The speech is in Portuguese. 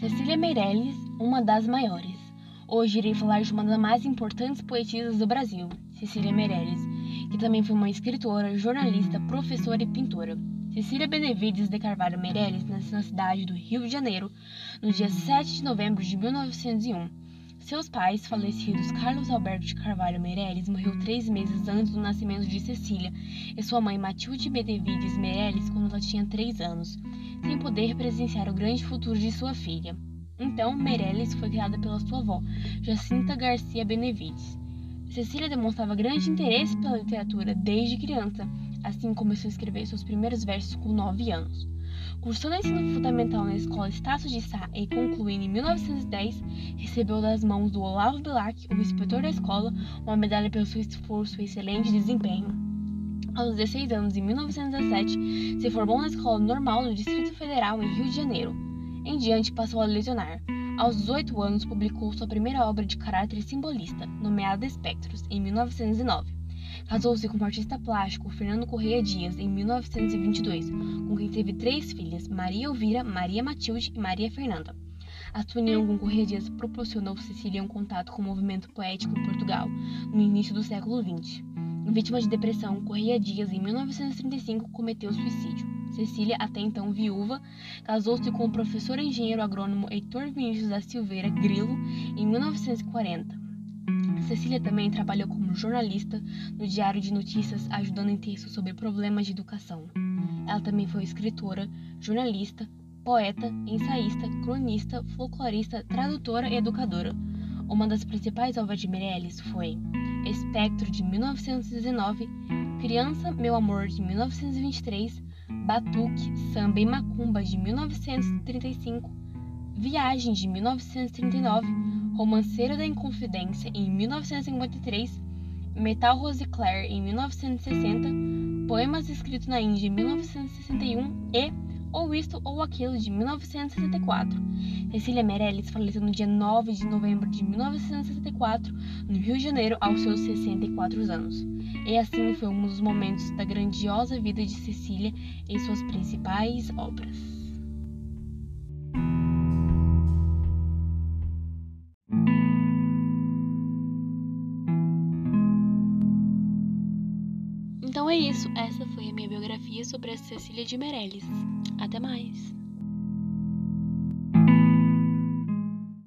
Cecília Meirelles, uma das maiores. Hoje irei falar de uma das mais importantes poetisas do Brasil, Cecília Meirelles, que também foi uma escritora, jornalista, professora e pintora. Cecília Benevides de Carvalho Meirelles nasceu na cidade do Rio de Janeiro no dia 7 de novembro de 1901. Seus pais, falecidos Carlos Alberto de Carvalho Meirelles, morreu três meses antes do nascimento de Cecília, e sua mãe Matilde Benevides Meirelles quando ela tinha três anos sem poder presenciar o grande futuro de sua filha. Então, Meirelles foi criada pela sua avó, Jacinta Garcia Benevides. Cecília demonstrava grande interesse pela literatura desde criança, assim começou a escrever seus primeiros versos com nove anos. Cursando ensino fundamental na escola Estácio de Sá e concluindo em 1910, recebeu das mãos do Olavo Bilac, o inspetor da escola, uma medalha pelo seu esforço e excelente desempenho. Aos 16 anos, em 1917, se formou na Escola Normal do Distrito Federal, em Rio de Janeiro. Em diante, passou a lecionar. Aos 18 anos, publicou sua primeira obra de caráter simbolista, nomeada Espectros, em 1909. Casou-se com o artista plástico Fernando Correia Dias em 1922, com quem teve três filhas, Maria Elvira, Maria Matilde e Maria Fernanda. A sua união com Correia Dias proporcionou Cecília um contato com o movimento poético em Portugal, no início do século XX. Vítima de depressão, Correia Dias, em 1935, cometeu suicídio. Cecília, até então viúva, casou-se com o professor engenheiro agrônomo Heitor Vinícius da Silveira Grilo em 1940. Cecília também trabalhou como jornalista no Diário de Notícias, ajudando em textos sobre problemas de educação. Ela também foi escritora, jornalista, poeta, ensaísta, cronista, folclorista, tradutora e educadora. Uma das principais obras de Meirelles foi Espectro de 1919, Criança, Meu Amor de 1923, Batuque, Samba e Macumba de 1935, Viagem de 1939, Romanceiro da Inconfidência em 1953, Metal Rose Claire em 1960, Poemas escritos na Índia em 1961 e ou Isto ou Aquilo de 1964. Cecília Meirelles faleceu no dia 9 de novembro de 1964, no Rio de Janeiro, aos seus 64 anos. E assim foi um dos momentos da grandiosa vida de Cecília em suas principais obras. Então é isso, essa foi a minha biografia sobre a Cecília de Meirelles. Até mais!